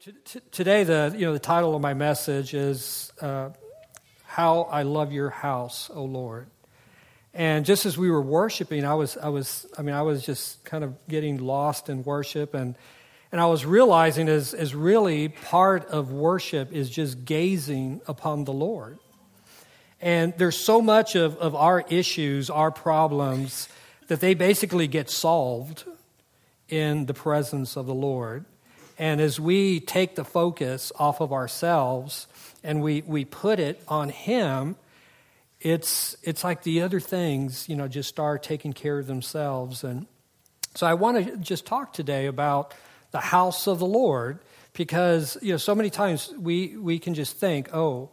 t- today, the you know the title of my message is uh, "How I Love Your House, O Lord." And just as we were worshiping, I was I was I mean I was just kind of getting lost in worship, and and I was realizing as as really part of worship is just gazing upon the Lord. And there's so much of, of our issues, our problems, that they basically get solved in the presence of the Lord. And as we take the focus off of ourselves and we, we put it on Him, it's, it's like the other things, you know, just start taking care of themselves. And so I want to just talk today about the house of the Lord because, you know, so many times we, we can just think, oh,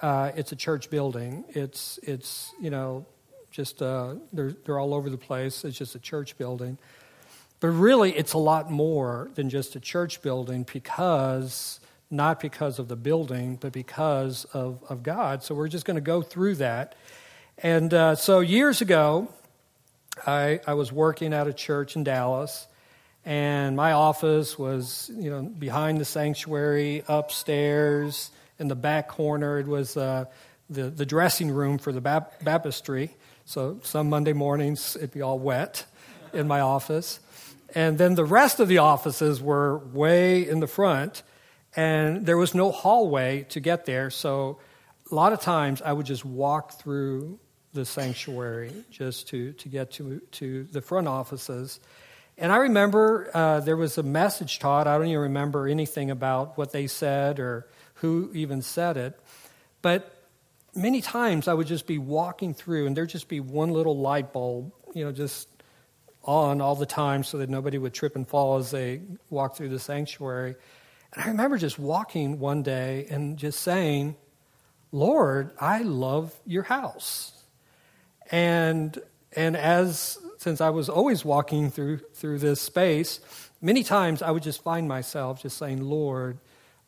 uh, it's a church building. It's, it's you know, just, uh, they're, they're all over the place. It's just a church building. But really, it's a lot more than just a church building because, not because of the building, but because of, of God. So we're just going to go through that. And uh, so years ago, I, I was working at a church in Dallas, and my office was, you know, behind the sanctuary, upstairs, in the back corner. It was uh, the, the dressing room for the baptistry. So some Monday mornings, it'd be all wet in my office. And then the rest of the offices were way in the front, and there was no hallway to get there. So a lot of times I would just walk through the sanctuary just to, to get to, to the front offices. And I remember uh, there was a message taught. I don't even remember anything about what they said or who even said it. But many times I would just be walking through, and there'd just be one little light bulb, you know, just on all the time so that nobody would trip and fall as they walked through the sanctuary. And I remember just walking one day and just saying, Lord, I love your house. And and as since I was always walking through through this space, many times I would just find myself just saying, Lord,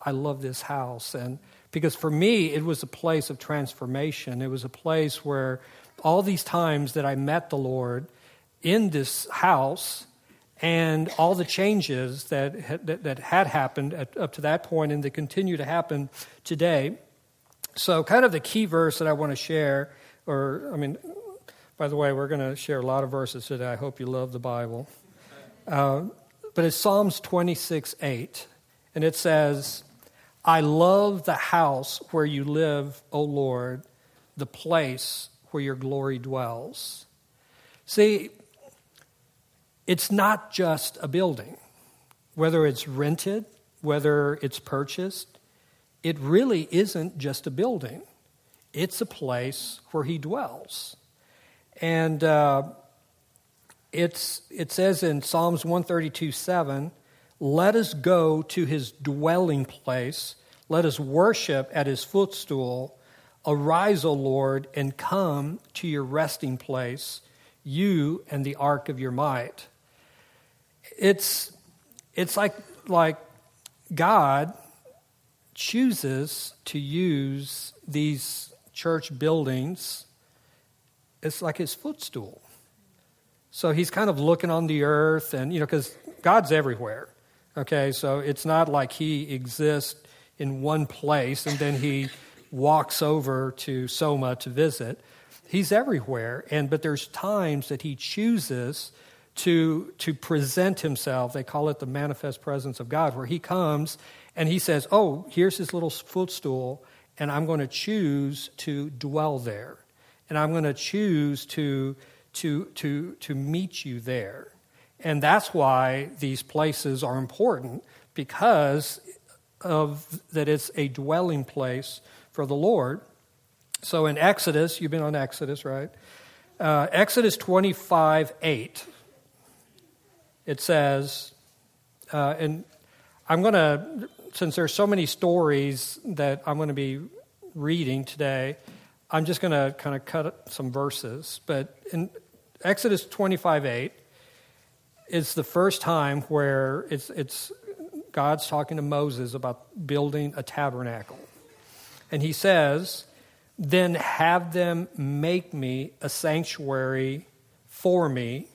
I love this house. And because for me it was a place of transformation. It was a place where all these times that I met the Lord, in this house and all the changes that that, that had happened at, up to that point and that continue to happen today. So, kind of the key verse that I want to share, or, I mean, by the way, we're going to share a lot of verses today. I hope you love the Bible. Uh, but it's Psalms 26 8. And it says, I love the house where you live, O Lord, the place where your glory dwells. See, it's not just a building, whether it's rented, whether it's purchased. It really isn't just a building, it's a place where he dwells. And uh, it's, it says in Psalms 132 7, let us go to his dwelling place, let us worship at his footstool. Arise, O Lord, and come to your resting place, you and the ark of your might it's, it's like, like God chooses to use these church buildings, it's like his footstool. So he's kind of looking on the earth, and, you know, because God's everywhere. Okay, so it's not like he exists in one place and then he walks over to Soma to visit. He's everywhere, and but there's times that he chooses to, to present himself. They call it the manifest presence of God, where he comes and he says, Oh, here's his little footstool, and I'm going to choose to dwell there. And I'm going to choose to, to, to, to meet you there. And that's why these places are important, because of that it's a dwelling place for the Lord. So in Exodus, you've been on Exodus, right? Uh, Exodus 25 8 it says, uh, and I'm going to, since there's so many stories that I'm going to be reading today, I'm just going to kind of cut some verses. But in Exodus 25 8, it's the first time where it's, it's God's talking to Moses about building a tabernacle. And he says, Then have them make me a sanctuary for me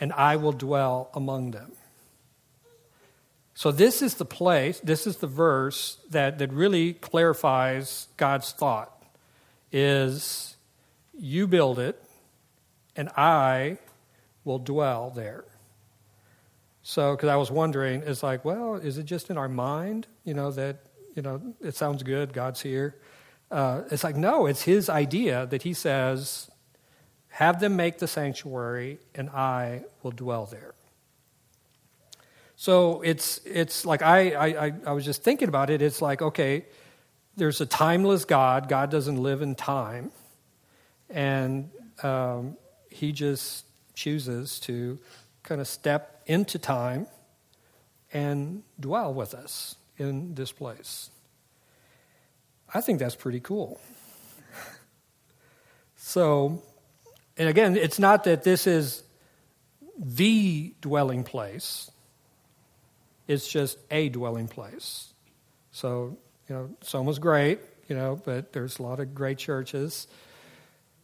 and I will dwell among them. So, this is the place, this is the verse that, that really clarifies God's thought is you build it and I will dwell there. So, because I was wondering, it's like, well, is it just in our mind, you know, that, you know, it sounds good, God's here? Uh, it's like, no, it's his idea that he says, have them make the sanctuary and I will dwell there. So it's, it's like I, I, I was just thinking about it. It's like, okay, there's a timeless God. God doesn't live in time. And um, he just chooses to kind of step into time and dwell with us in this place. I think that's pretty cool. so, and again, it's not that this is the dwelling place it's just a dwelling place. So, you know, Soma's great, you know, but there's a lot of great churches.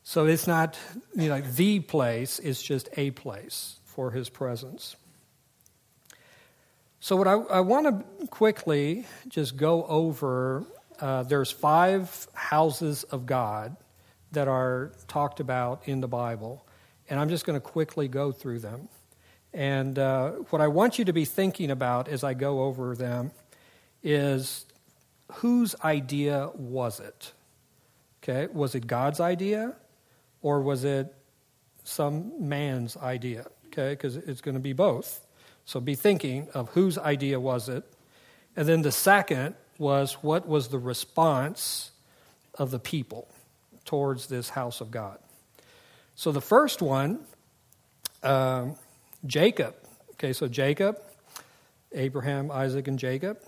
So it's not, you know, the place, it's just a place for his presence. So, what I, I want to quickly just go over uh, there's five houses of God that are talked about in the Bible, and I'm just going to quickly go through them. And uh, what I want you to be thinking about as I go over them is whose idea was it? Okay, was it God's idea or was it some man's idea? Okay, because it's going to be both. So be thinking of whose idea was it. And then the second was what was the response of the people towards this house of God? So the first one, um, Jacob. Okay, so Jacob, Abraham, Isaac, and Jacob.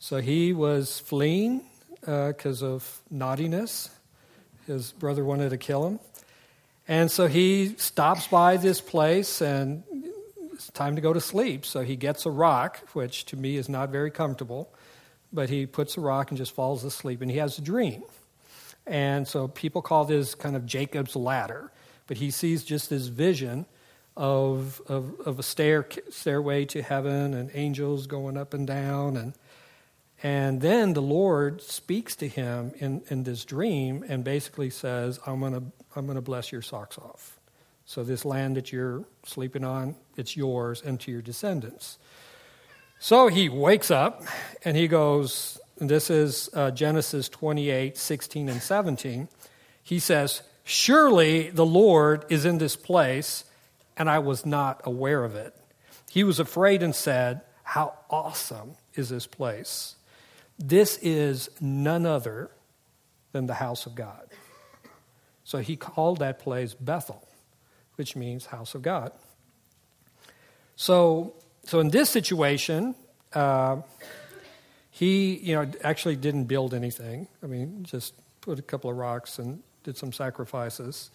So he was fleeing because uh, of naughtiness. His brother wanted to kill him. And so he stops by this place and it's time to go to sleep. So he gets a rock, which to me is not very comfortable, but he puts a rock and just falls asleep and he has a dream. And so people call this kind of Jacob's ladder, but he sees just this vision of, of, of a stair, stairway to heaven and angels going up and down. And, and then the Lord speaks to him in, in this dream and basically says, I'm going to I'm to bless your socks off. So, this land that you're sleeping on, it's yours and to your descendants. So he wakes up and he goes, and this is uh, Genesis 28 16 and 17. He says, Surely the Lord is in this place and I was not aware of it. He was afraid and said, How awesome is this place! This is none other than the house of God. So he called that place Bethel, which means house of God. So, so in this situation, uh, he, you know, actually didn't build anything. I mean, just put a couple of rocks and did some sacrifices.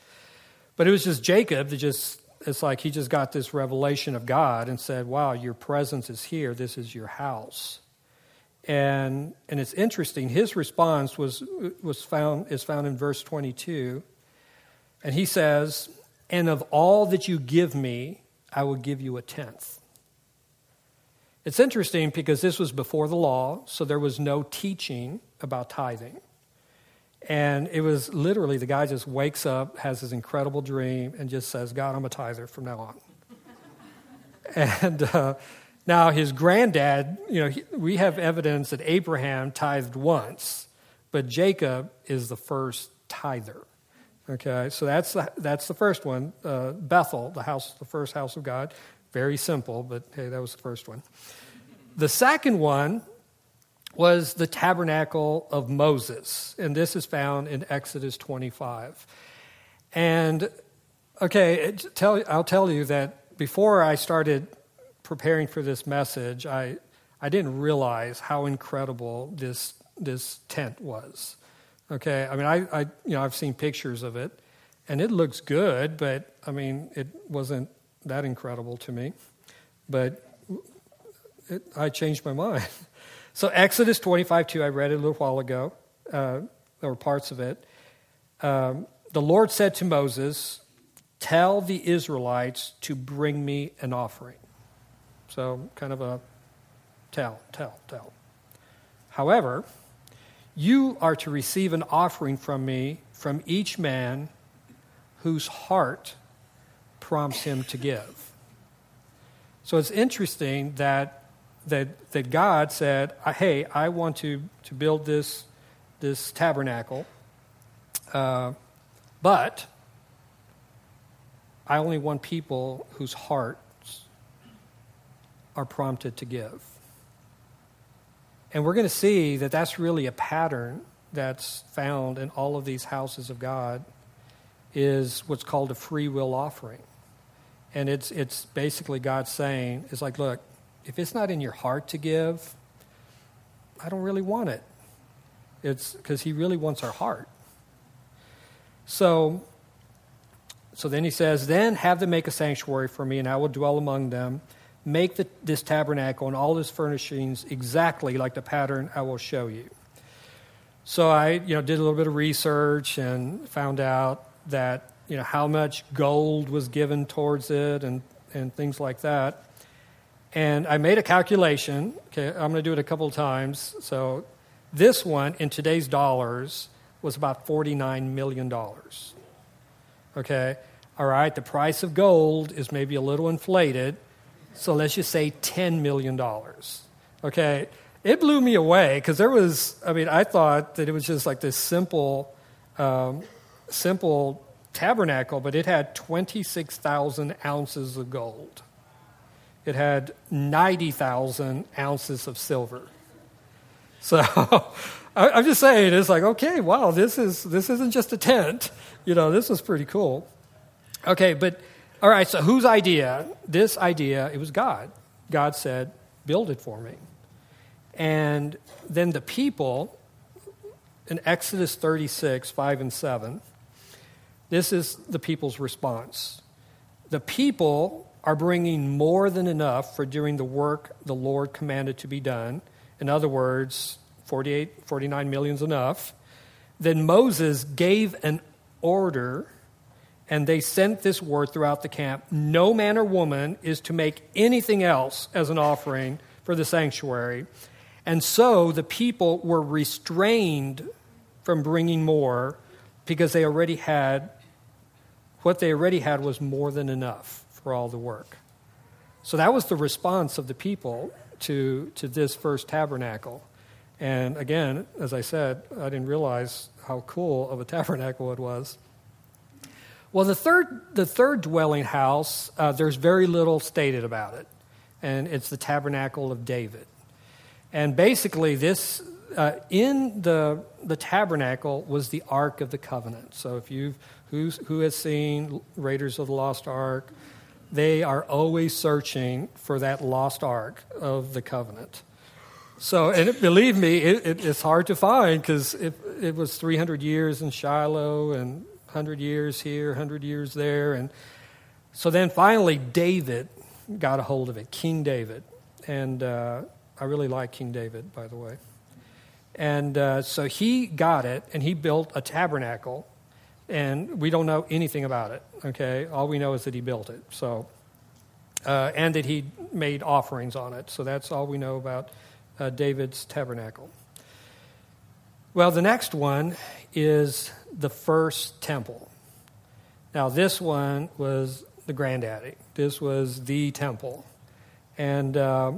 But it was just Jacob that just it's like he just got this revelation of God and said, Wow, your presence is here. This is your house. And, and it's interesting. His response was, was found, is found in verse 22. And he says, And of all that you give me, I will give you a tenth. It's interesting because this was before the law, so there was no teaching about tithing. And it was literally the guy just wakes up, has this incredible dream, and just says, God, I'm a tither from now on. and uh, now his granddad, you know, he, we have evidence that Abraham tithed once, but Jacob is the first tither. Okay, so that's the, that's the first one. Uh, Bethel, the house, the first house of God. Very simple, but hey, that was the first one. The second one was the tabernacle of Moses. And this is found in Exodus 25. And, okay, tell, I'll tell you that before I started preparing for this message, I, I didn't realize how incredible this, this tent was. Okay, I mean, I, I, you know, I've seen pictures of it, and it looks good, but I mean, it wasn't that incredible to me. But it, I changed my mind. So, Exodus 25 2, I read it a little while ago, uh, or parts of it. Um, the Lord said to Moses, Tell the Israelites to bring me an offering. So, kind of a tell, tell, tell. However, you are to receive an offering from me from each man whose heart prompts him to give. So it's interesting that, that, that God said, Hey, I want to, to build this, this tabernacle, uh, but I only want people whose hearts are prompted to give. And we're going to see that that's really a pattern that's found in all of these houses of God is what's called a free will offering. And it's, it's basically God saying, it's like, look, if it's not in your heart to give, I don't really want it. It's because He really wants our heart. So, so then He says, then have them make a sanctuary for me, and I will dwell among them. Make the, this tabernacle and all its furnishings exactly like the pattern I will show you. So I, you know, did a little bit of research and found out that you know how much gold was given towards it and and things like that. And I made a calculation. Okay, I'm going to do it a couple of times. So this one in today's dollars was about 49 million dollars. Okay, all right. The price of gold is maybe a little inflated, so let's just say 10 million dollars. Okay, it blew me away because there was. I mean, I thought that it was just like this simple. Um, simple tabernacle, but it had 26,000 ounces of gold. It had 90,000 ounces of silver. So I'm just saying, it's like, okay, wow, this, is, this isn't just a tent. You know, this is pretty cool. Okay, but all right, so whose idea? This idea, it was God. God said, build it for me. And then the people, in Exodus 36, 5 and 7, this is the people's response. The people are bringing more than enough for doing the work the Lord commanded to be done. In other words, 48, 49 million is enough. Then Moses gave an order, and they sent this word throughout the camp No man or woman is to make anything else as an offering for the sanctuary. And so the people were restrained from bringing more because they already had what they already had was more than enough for all the work. So that was the response of the people to, to this first tabernacle. And again, as I said, I didn't realize how cool of a tabernacle it was. Well, the third, the third dwelling house, uh, there's very little stated about it, and it's the tabernacle of David. And basically, this uh, in the the tabernacle was the ark of the covenant. So if you've Who's, who has seen Raiders of the Lost Ark? They are always searching for that lost ark of the covenant. So, and it, believe me, it, it, it's hard to find because it, it was 300 years in Shiloh and 100 years here, 100 years there. And so then finally, David got a hold of it, King David. And uh, I really like King David, by the way. And uh, so he got it and he built a tabernacle and we don't know anything about it. Okay, all we know is that he built it. So, uh, and that he made offerings on it. So that's all we know about uh, David's tabernacle. Well, the next one is the first temple. Now, this one was the granddaddy. This was the temple, and uh,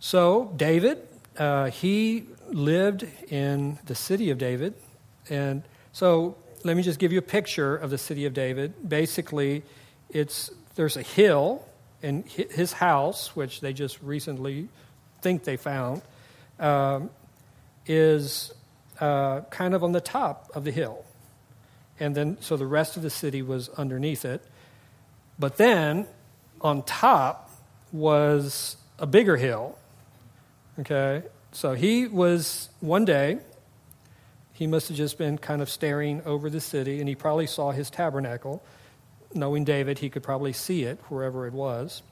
so David, uh, he lived in the city of David, and so let me just give you a picture of the city of David. Basically, it's there's a hill, and his house, which they just recently think they found, um, is uh, kind of on the top of the hill. And then, so the rest of the city was underneath it. But then, on top was a bigger hill. Okay? So he was, one day, he must have just been kind of staring over the city, and he probably saw his tabernacle. Knowing David, he could probably see it wherever it was.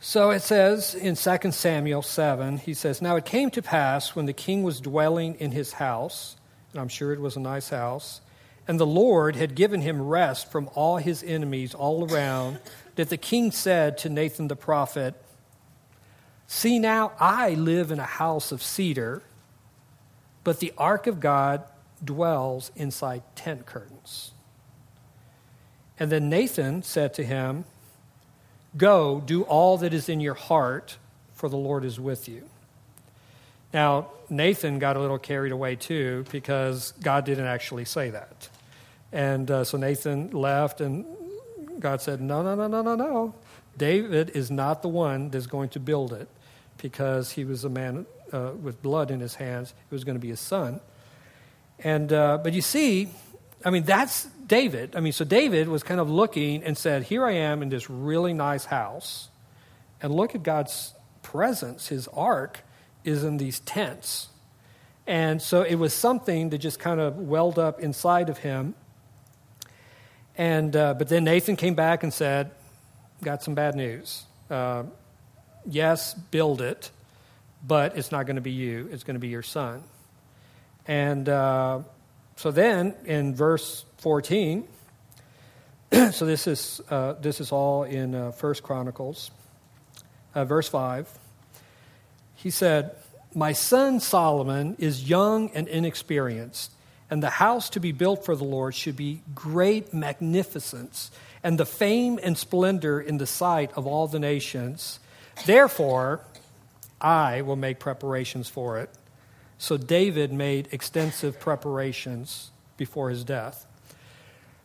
So it says in 2 Samuel 7, he says, Now it came to pass when the king was dwelling in his house, and I'm sure it was a nice house, and the Lord had given him rest from all his enemies all around, that the king said to Nathan the prophet, See now, I live in a house of cedar, but the ark of God dwells inside tent curtains. And then Nathan said to him, Go, do all that is in your heart, for the Lord is with you. Now, Nathan got a little carried away too because God didn't actually say that. And uh, so Nathan left, and God said, No, no, no, no, no, no. David is not the one that's going to build it because he was a man uh, with blood in his hands. It was going to be his son. And, uh, but you see, I mean, that's David. I mean, so David was kind of looking and said, Here I am in this really nice house. And look at God's presence. His ark is in these tents. And so it was something that just kind of welled up inside of him. And, uh, but then Nathan came back and said, Got some bad news. Uh, yes, build it, but it's not going to be you, it's going to be your son. And uh, so then in verse 14, so this is, uh, this is all in uh, First Chronicles, uh, verse 5. He said, My son Solomon is young and inexperienced, and the house to be built for the Lord should be great magnificence and the fame and splendor in the sight of all the nations. Therefore, I will make preparations for it. So David made extensive preparations before his death.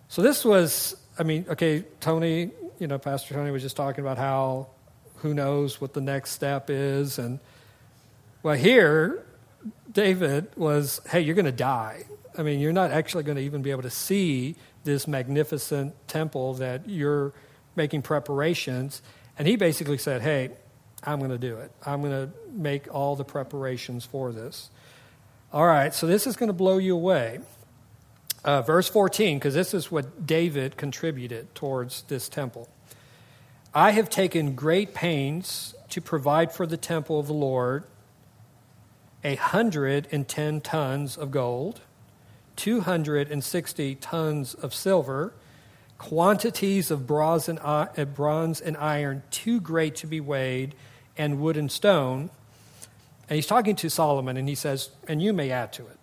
So this was, I mean, okay, Tony, you know, Pastor Tony was just talking about how who knows what the next step is. And well, here, David was, hey, you're going to die. I mean, you're not actually going to even be able to see this magnificent temple that you're making preparations. And he basically said, hey, I'm going to do it. I'm going to make all the preparations for this. All right, so this is going to blow you away. Uh, verse 14, because this is what David contributed towards this temple. I have taken great pains to provide for the temple of the Lord a hundred and ten tons of gold, two hundred and sixty tons of silver, quantities of uh, bronze and iron too great to be weighed, and wood and stone and he's talking to Solomon, and he says, And you may add to it.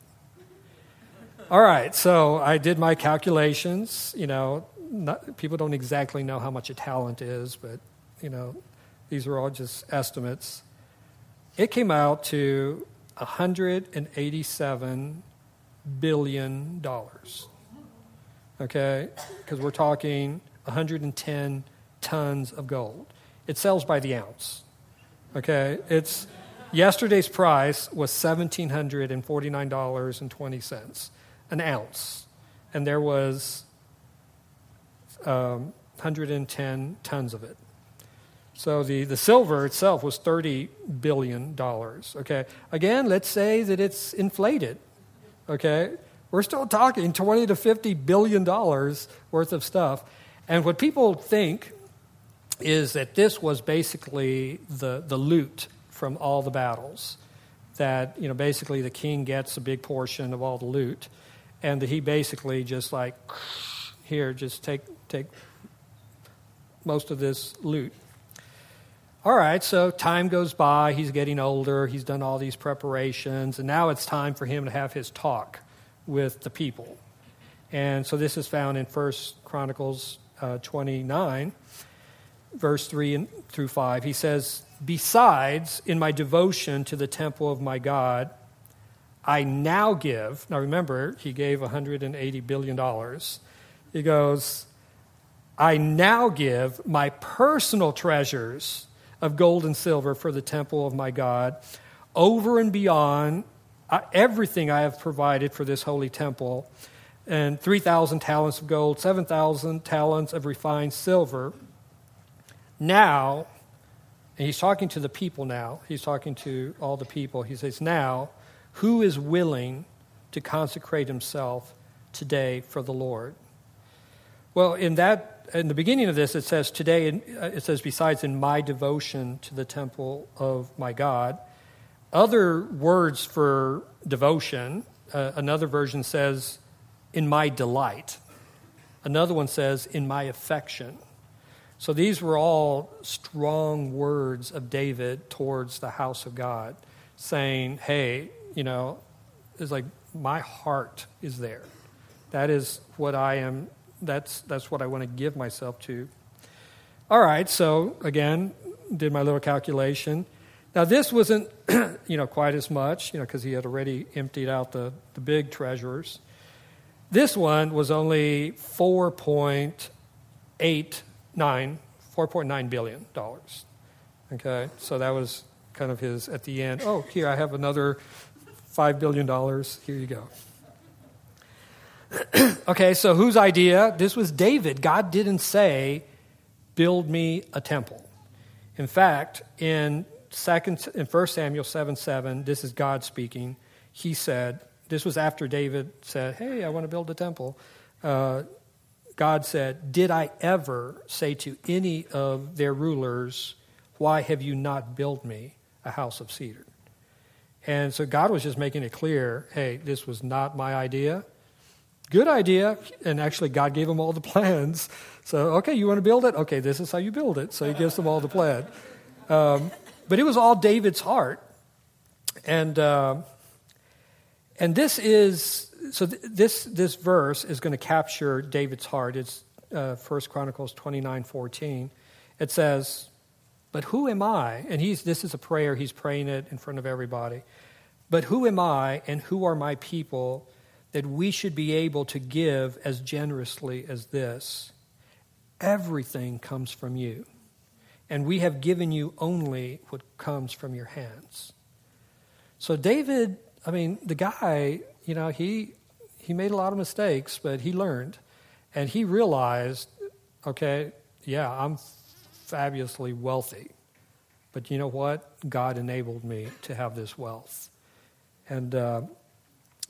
All right, so I did my calculations. You know, not, people don't exactly know how much a talent is, but, you know, these are all just estimates. It came out to $187 billion. Okay? Because we're talking 110 tons of gold. It sells by the ounce. Okay? It's Yesterday's price was $1,749.20 an ounce, and there was um, 110 tons of it. So the, the silver itself was $30 billion. Okay. Again, let's say that it's inflated. Okay. We're still talking 20 to 50 billion dollars worth of stuff. And what people think is that this was basically the, the loot from all the battles. That, you know, basically the king gets a big portion of all the loot, and that he basically just like, here, just take, take most of this loot. All right, so time goes by. He's getting older. He's done all these preparations, and now it's time for him to have his talk with the people. And so this is found in First Chronicles uh, 29, verse 3 through 5. He says, Besides, in my devotion to the temple of my God, I now give. Now remember, he gave $180 billion. He goes, I now give my personal treasures of gold and silver for the temple of my God, over and beyond uh, everything I have provided for this holy temple, and 3,000 talents of gold, 7,000 talents of refined silver. Now, and he's talking to the people now. He's talking to all the people. He says, Now, who is willing to consecrate himself today for the Lord? Well, in that, in the beginning of this, it says, Today, uh, it says, besides in my devotion to the temple of my God. Other words for devotion, uh, another version says, in my delight. Another one says, in my affection. So these were all strong words of David towards the house of God, saying, hey, you know, it's like my heart is there. That is what I am, that's, that's what I want to give myself to. All right, so again, did my little calculation. Now, this wasn't, you know, quite as much, you know, because he had already emptied out the, the big treasures. This one was only 4.89, $4.9 billion. Okay, so that was kind of his at the end. Oh, here, I have another $5 billion. Here you go. okay, so whose idea? This was David. God didn't say, build me a temple. In fact, in second in 1 Samuel 7 7, this is God speaking. He said, this was after David said, Hey, I want to build a temple. Uh, God said, Did I ever say to any of their rulers, Why have you not built me a house of cedar? And so God was just making it clear hey, this was not my idea. Good idea. And actually, God gave them all the plans. So, okay, you want to build it? Okay, this is how you build it. So he gives them all the plan. Um, but it was all David's heart. And. Uh, and this is so th- this this verse is going to capture David's heart. It's uh, First Chronicles twenty nine fourteen. It says, "But who am I?" And he's this is a prayer. He's praying it in front of everybody. But who am I, and who are my people, that we should be able to give as generously as this? Everything comes from you, and we have given you only what comes from your hands. So David I mean, the guy, you know, he he made a lot of mistakes, but he learned, and he realized, okay, yeah, I'm fabulously wealthy, but you know what? God enabled me to have this wealth, and. Uh,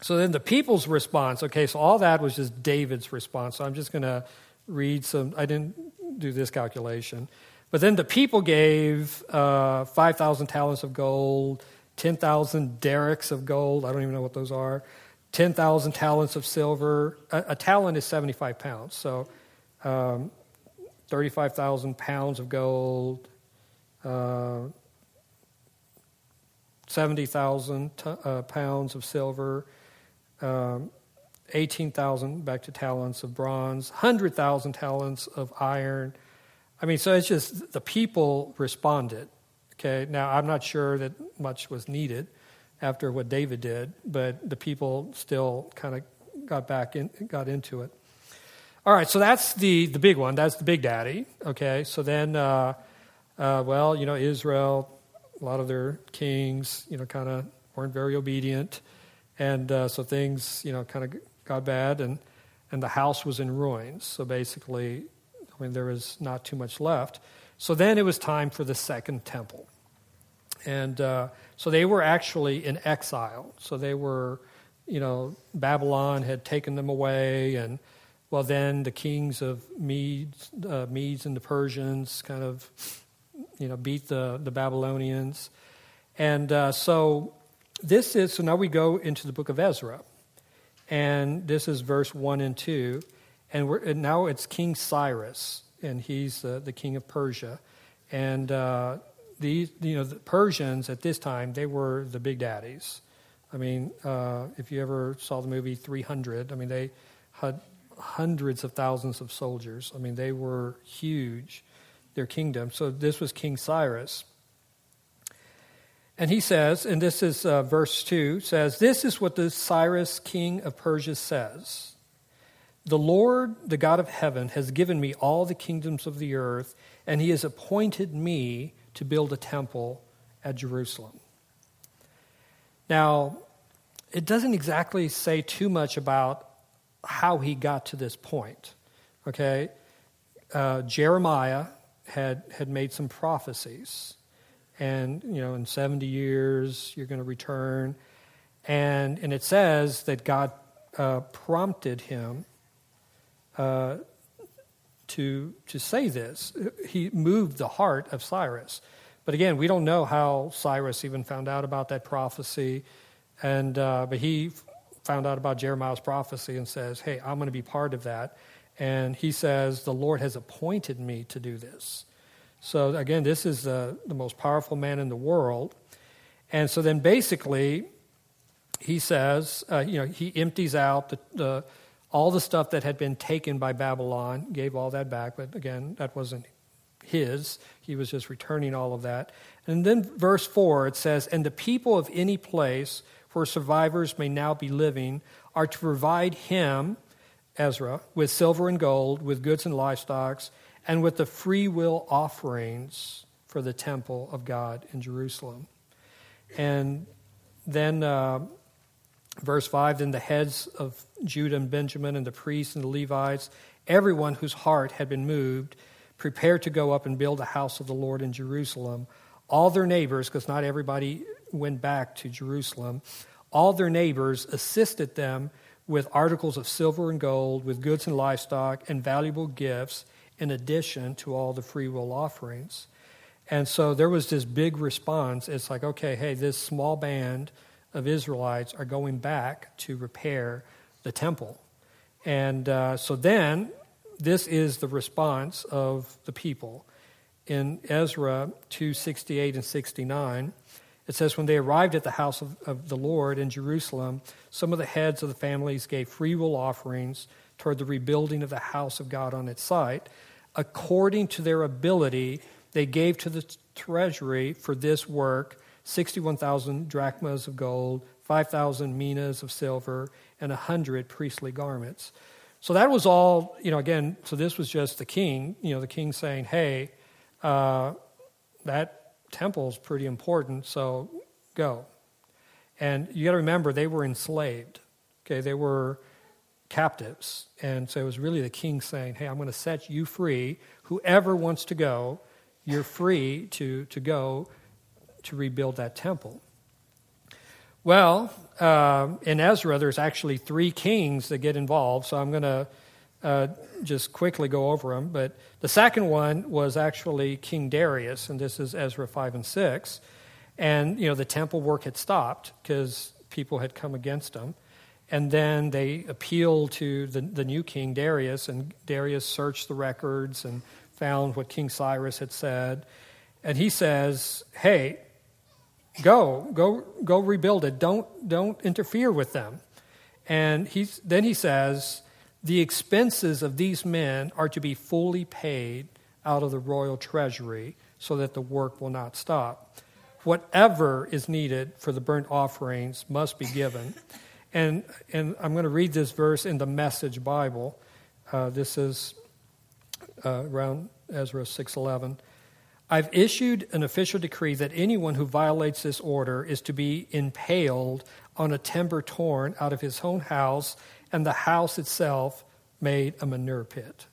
so then the people's response, okay, so all that was just David's response. So I'm just going to read some, I didn't do this calculation. But then the people gave uh, 5,000 talents of gold, 10,000 darics of gold. I don't even know what those are. 10,000 talents of silver. A, a, talent is 75 pounds. So um, 35,000 pounds of gold. Uh, 70,000 t- uh, pounds of silver. Um, 18,000 back to talents of bronze. 100,000 talents of iron. I mean, so it's just the people responded. Okay, now I'm not sure that much was needed after what David did, but the people still kind of got back in, got into it. All right, so that's the the big one. That's the big daddy. Okay, so then, uh, uh, well, you know, Israel, a lot of their kings, you know, kind of weren't very obedient, and uh, so things, you know, kind of got bad, and and the house was in ruins. So basically, I mean, there was not too much left. So then it was time for the second temple. And uh, so they were actually in exile. So they were, you know, Babylon had taken them away. And, well, then the kings of Medes, uh, Medes and the Persians kind of, you know, beat the, the Babylonians. And uh, so this is, so now we go into the book of Ezra. And this is verse 1 and 2. And, and now it's King Cyrus and he's uh, the king of Persia. And uh, these, you know, the Persians at this time, they were the big daddies. I mean, uh, if you ever saw the movie 300, I mean, they had hundreds of thousands of soldiers. I mean, they were huge, their kingdom. So this was King Cyrus. And he says, and this is uh, verse 2, says, This is what the Cyrus, king of Persia, says. The Lord, the God of heaven, has given me all the kingdoms of the earth, and he has appointed me to build a temple at Jerusalem. Now, it doesn't exactly say too much about how he got to this point. Okay? Uh, Jeremiah had, had made some prophecies. And, you know, in 70 years, you're going to return. And, and it says that God uh, prompted him uh, to, to say this. He moved the heart of Cyrus. But again, we don't know how Cyrus even found out about that prophecy. And, uh, but he found out about Jeremiah's prophecy and says, hey, I'm going to be part of that. And he says, The Lord has appointed me to do this. So, again, this is uh, the most powerful man in the world. And so then basically, he says, uh, you know, he empties out the, the, all the stuff that had been taken by Babylon, gave all that back, but again, that wasn't his. He was just returning all of that. And then verse 4, it says, And the people of any place where survivors may now be living are to provide him, Ezra, with silver and gold, with goods and livestock, and with the free will offerings for the temple of God in Jerusalem. And then uh, verse 5 Then the heads of Judah and Benjamin, and the priests and the Levites, everyone whose heart had been moved, prepared to go up and build a house of the Lord in Jerusalem. All their neighbors, because not everybody went back to Jerusalem, all their neighbors assisted them with articles of silver and gold, with goods and livestock, and valuable gifts, in addition to all the free will offerings. And so there was this big response. It's like, okay, hey, this small band of Israelites are going back to repair the temple. And uh, so then, this is the response of the people. In Ezra 268 and 69, it says, When they arrived at the house of, of the Lord in Jerusalem, some of the heads of the families gave free will offerings toward the rebuilding of the house of God on its site. According to their ability, they gave to the treasury for this work 61,000 drachmas of gold, 5,000 minas of silver, and 100 priestly garments. So that was all, you know, again, so this was just the king, you know, the king saying, hey, uh, that temple's pretty important, so go. And you got to remember, they were enslaved. Okay, they were captives. And so it was really the king saying, hey, I'm going to set you free. Whoever wants to go, you're free to, to go to rebuild that temple. Well, uh, in Ezra, there's actually three kings that get involved, so I'm going to uh, just quickly go over them. But the second one was actually King Darius, and this is Ezra 5 and 6. And, you know, the temple work had stopped because people had come against them. And then they appealed to the, the new king, Darius, and Darius searched the records and found what King Cyrus had said. And he says, Hey, go, go, go rebuild it. Don't, don't interfere with them. And he's, then he says, the expenses of these men are to be fully paid out of the royal treasury so that the work will not stop. Whatever is needed for the burnt offerings must be given. And, and I'm going to read this verse in the Message Bible. Uh, this is uh, around Ezra 6:11. I've issued an official decree that anyone who violates this order is to be impaled on a timber torn out of his own house, and the house itself made a manure pit.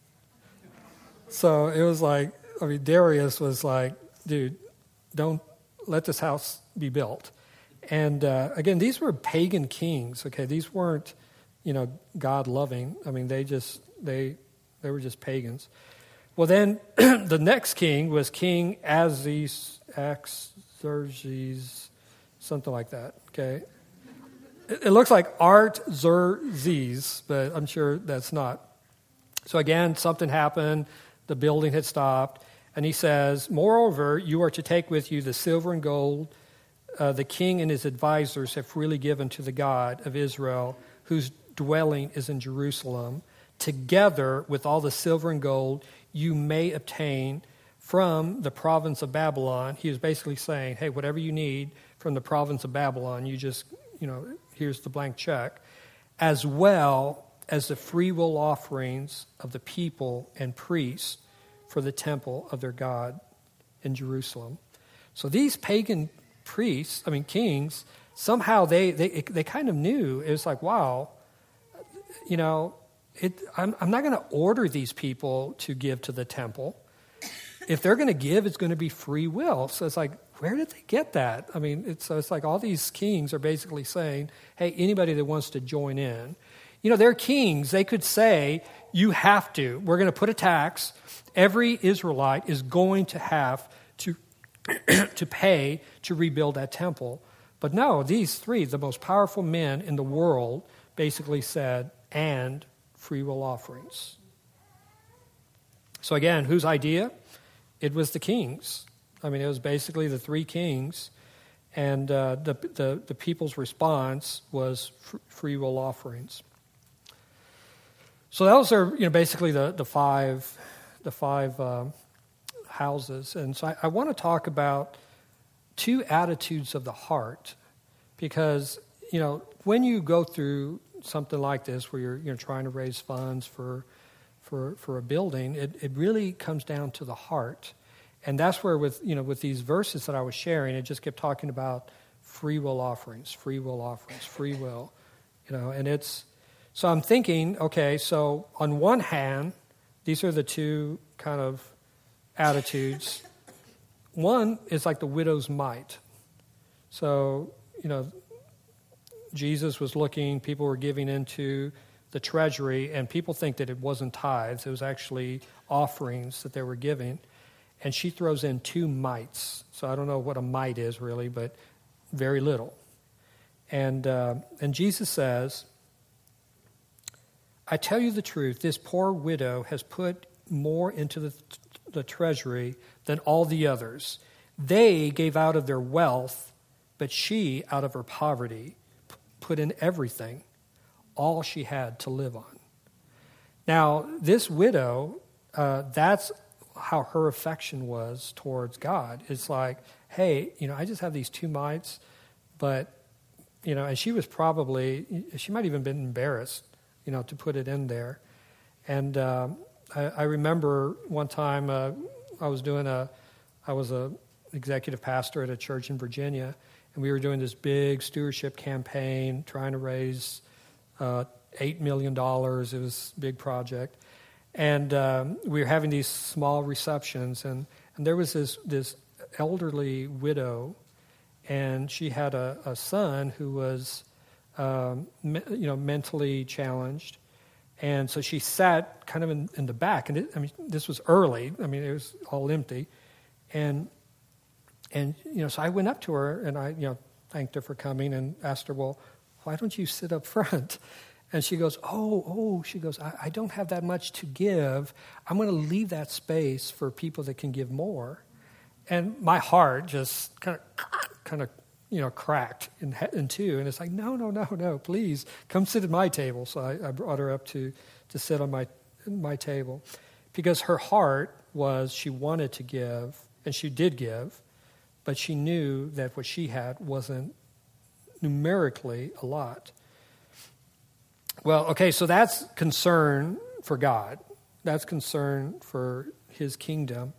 So it was like, I mean, Darius was like, dude, don't let this house be built. And uh, again, these were pagan kings. Okay, these weren't, you know, God loving. I mean, they just they they were just pagans. Well, then the next king was King Aziz, Xerxes, something like that. Okay. It, looks like Artaxerxes, but I'm sure that's not. So again, something happened. The building had stopped. And he says, Moreover, you are to take with you the silver and gold uh, the king and his advisors have freely given to the God of Israel, whose dwelling is in Jerusalem, together with all the silver and gold you may obtain from the province of Babylon. He is basically saying, hey, whatever you need from the province of Babylon, you just, you know, here's the blank check, as well as the free will offerings of the people and priests for the temple of their God in Jerusalem. So these pagan priests, I mean, kings, somehow they, they, they kind of knew. It was like, wow, you know, it, I'm, I'm not going to order these people to give to the temple. If they're going to give, it's going to be free will. So it's like, where did they get that? I mean, it's, so it's like all these kings are basically saying, hey, anybody that wants to join in. You know, they're kings. They could say, you have to. We're going to put a tax. Every Israelite is going to have to, to pay to rebuild that temple. But no, these three, the most powerful men in the world, basically said, and free will offerings. So, again, whose idea? It was the kings. I mean, it was basically the three kings. And uh, the, the, the, people's response was free will offerings. So those are you know basically the, the five the five uh, houses, and so I, I want to talk about two attitudes of the heart, because you know when you go through something like this, where you're you know trying to raise funds for for for a building, it, it really comes down to the heart, and that's where with you know with these verses that I was sharing, it just kept talking about free will offerings, free will offerings, free will, you know, and it's so I'm thinking, okay, so on one hand, these are the two kind of attitudes. One is like the widow's mite. So, you know, Jesus was looking, people were giving into the treasury, and people think that it wasn't tithes, it was actually offerings that they were giving. And she throws in two mites. So I don't know what a mite is really, but very little. And, uh, and Jesus says, I tell you the truth, this poor widow has put more into the, the treasury than all the others. They gave out of their wealth, but she, out of her poverty, put in everything, all she had to live on. Now, this widow, uh, that's how her affection was towards God. It's like, hey, you know, I just have these two mites, but, you know, and she was probably, she might even been embarrassed you know, to put it in there. And uh, I, I, remember one time uh, I was doing a, I was a executive pastor at a church in Virginia, and we were doing this big stewardship campaign, trying to raise uh, eight million dollars. It was a big project, and um, we were having these small receptions, and, and there was this this elderly widow, and she had a, a son who was um, me, you know, mentally challenged. And so she sat kind of in, in the back. And it, I mean, this was early. I mean, it was all empty. And, and, you know, so I went up to her and I, you know, thanked her for coming and asked her, well, why don't you sit up front? And she goes, Oh, oh, she goes, I, I don't have that much to give. I'm going to leave that space for people that can give more. And my heart just kind of, kind of you know, cracked in, in two. And it's like, no, no, no, no, please come sit at my table. So I, I brought her up to, to sit on my, my table because her heart was she wanted to give, and she did give, but she knew that what she had wasn't numerically a lot. Well, okay, so that's concern for God. That's concern for his kingdom.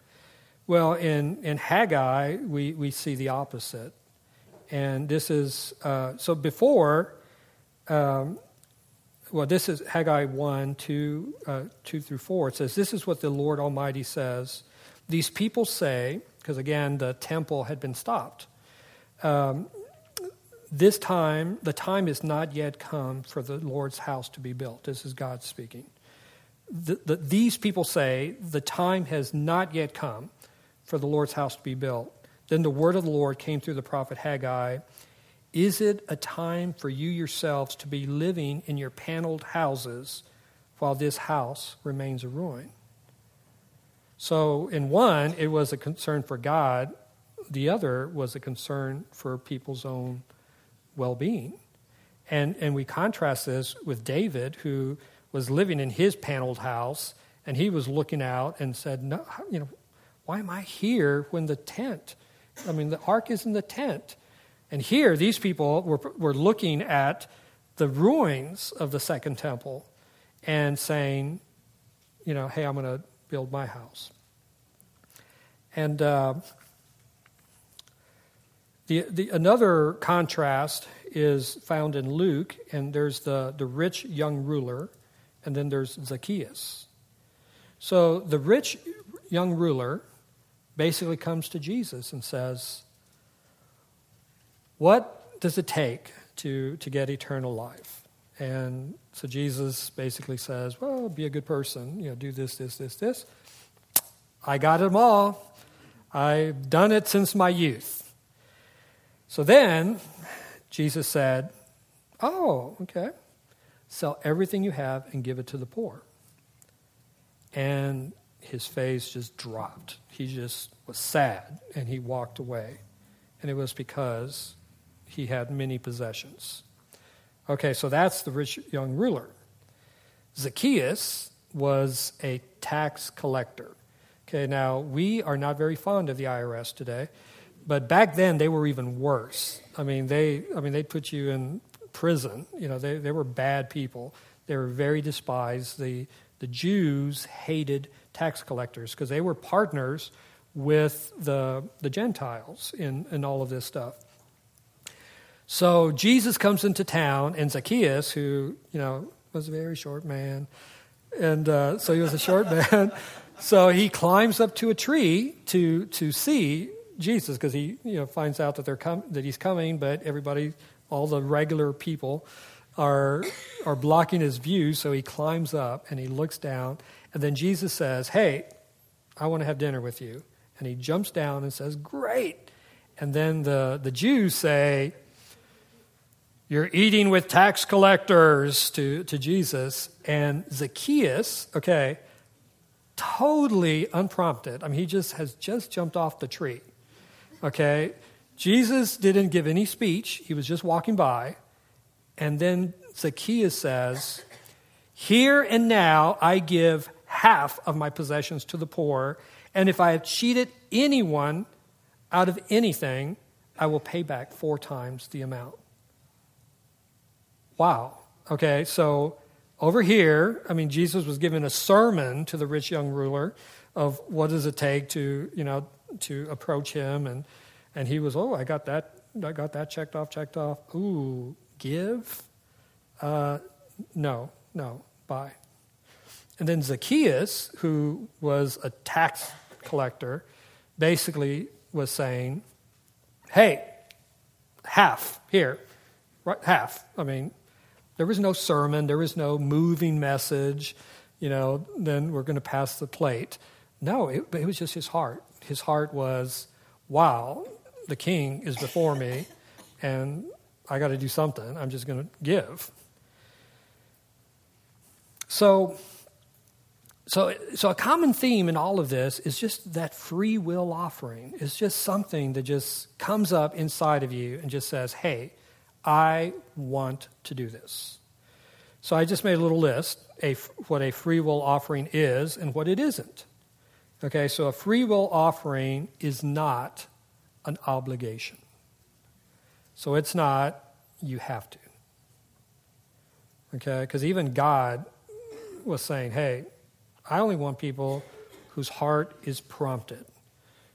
Well, in, in Haggai, we, we see the opposite. And this is, uh, so before, um, well, this is Haggai 1, 2, uh, 2 through 4. It says, This is what the Lord Almighty says. These people say, because again, the temple had been stopped. Um, this time, the time is not yet come for the Lord's house to be built. This is God speaking. The, the, these people say, The time has not yet come for the Lord's house to be built. Then the word of the Lord came through the prophet Haggai Is it a time for you yourselves to be living in your paneled houses while this house remains a ruin? So, in one, it was a concern for God, the other was a concern for people's own well being. And, and we contrast this with David, who was living in his paneled house, and he was looking out and said, no, you know, why am I here when the tent I mean, the ark is in the tent. And here, these people were, were looking at the ruins of the second temple and saying, you know, hey, I'm going to build my house. And uh, the, the, another contrast is found in Luke, and there's the, the rich young ruler, and then there's Zacchaeus. So the rich young ruler basically comes to Jesus and says, What does it take to, to get eternal life? And so Jesus basically says, Well, be a good person, you know, do this, this, this, this. I got them all. I've done it since my youth. So then Jesus said, Oh, okay. Sell everything you have and give it to the poor. And his face just dropped. He just was sad and he walked away. And it was because he had many possessions. Okay, so that's the rich young ruler. Zacchaeus was a tax collector. Okay, now we are not very fond of the IRS today, but back then they were even worse. I mean, they I mean they put you in prison. You know, they, they were bad people. They were very despised. The the Jews hated tax collectors because they were partners with the the Gentiles in, in all of this stuff. So Jesus comes into town, and Zacchaeus, who you know was a very short man, and uh, so he was a short man. So he climbs up to a tree to to see Jesus because he you know finds out that they're com- that he's coming, but everybody, all the regular people, are are blocking his view. So he climbs up and he looks down, and then Jesus says, "Hey, I want to have dinner with you," and he jumps down and says, "Great." And then the the Jews say, you're eating with tax collectors to, to Jesus. And Zacchaeus, okay, totally unprompted. I mean, he just has just jumped off the tree. Okay? Jesus didn't give any speech, he was just walking by. And then Zacchaeus says, Here and now I give half of my possessions to the poor, and if I have cheated anyone out of anything, I will pay back four times the amount. Wow. Okay, so over here, I mean, Jesus was giving a sermon to the rich young ruler of what does it take to, you know, to approach him, and and he was, oh, I got that, I got that checked off, checked off. Ooh, give? Uh, no, no, buy. And then Zacchaeus, who was a tax collector, basically was saying, hey, half here, right, half. I mean, there was no sermon, there was no moving message, you know, then we're going to pass the plate. No, it, it was just his heart. His heart was, wow, the king is before me, and I got to do something. I'm just going to give. So, so, so a common theme in all of this is just that free will offering. It's just something that just comes up inside of you and just says, hey, I want to do this. So I just made a little list a, what a free will offering is and what it isn't. Okay, so a free will offering is not an obligation. So it's not, you have to. Okay, because even God was saying, hey, I only want people whose heart is prompted.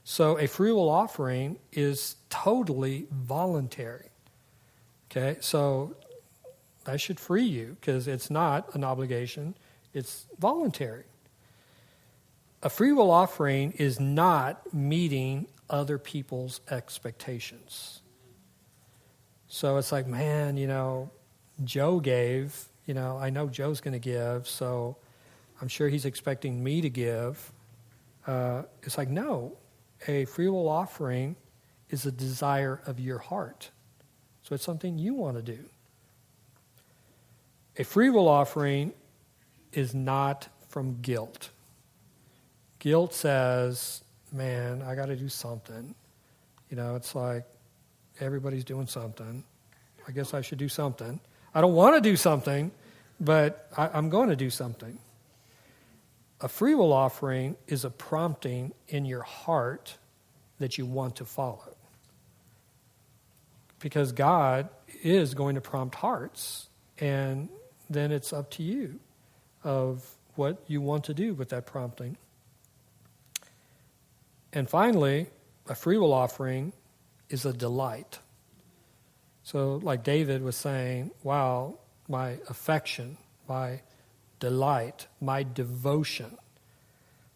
So a free will offering is totally voluntary. Okay, so that should free you because it's not an obligation, it's voluntary. A free will offering is not meeting other people's expectations. So it's like, man, you know, Joe gave, you know, I know Joe's going to give, so I'm sure he's expecting me to give. Uh, it's like, no, a free will offering is a desire of your heart. So it's something you want to do. A free will offering is not from guilt. Guilt says, man, I got to do something. You know, it's like everybody's doing something. I guess I should do something. I don't want to do something, but I, am going to do something. A free will offering is a prompting in your heart that you want to follow because God is going to prompt hearts, and then it's up to you of what you want to do with that prompting. And finally, a free will offering is a delight. So, like David was saying, wow, my affection, my delight, my devotion.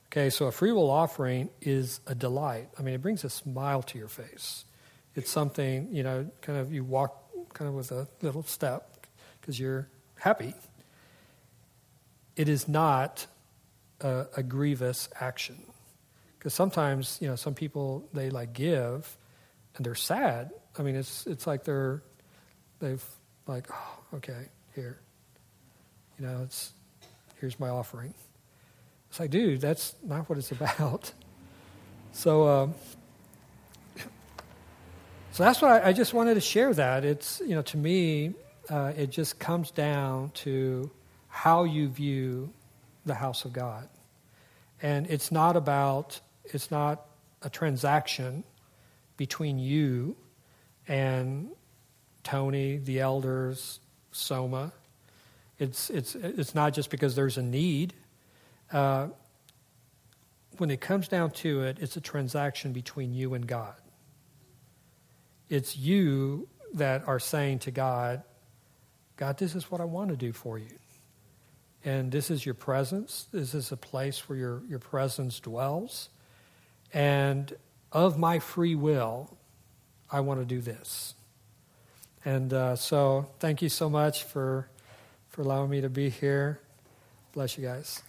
Okay, so a free will offering is a delight. I mean, it brings a smile to your face it's something, you know, kind of you walk kind of with a little step because you're happy. It is not a, a grievous action. Because sometimes, you know, some people, they like give and they're sad. I mean, it's, it's like they're, they've like, oh, okay, here. You know, it's, here's my offering. It's like, dude, that's not what it's about. So, um, so that's what I, I, just wanted to share. That it's you know to me, uh, it just comes down to how you view the house of God, and it's not about it's not a transaction between you and Tony, the elders, Soma. It's it's it's not just because there's a need. Uh, when it comes down to it, it's a transaction between you and God. It's you that are saying to God, God, this is what I want to do for you. And this is your presence. This is a place where your, your presence dwells. And of my free will, I want to do this. And uh, so, thank you so much for, for allowing me to be here. Bless you guys.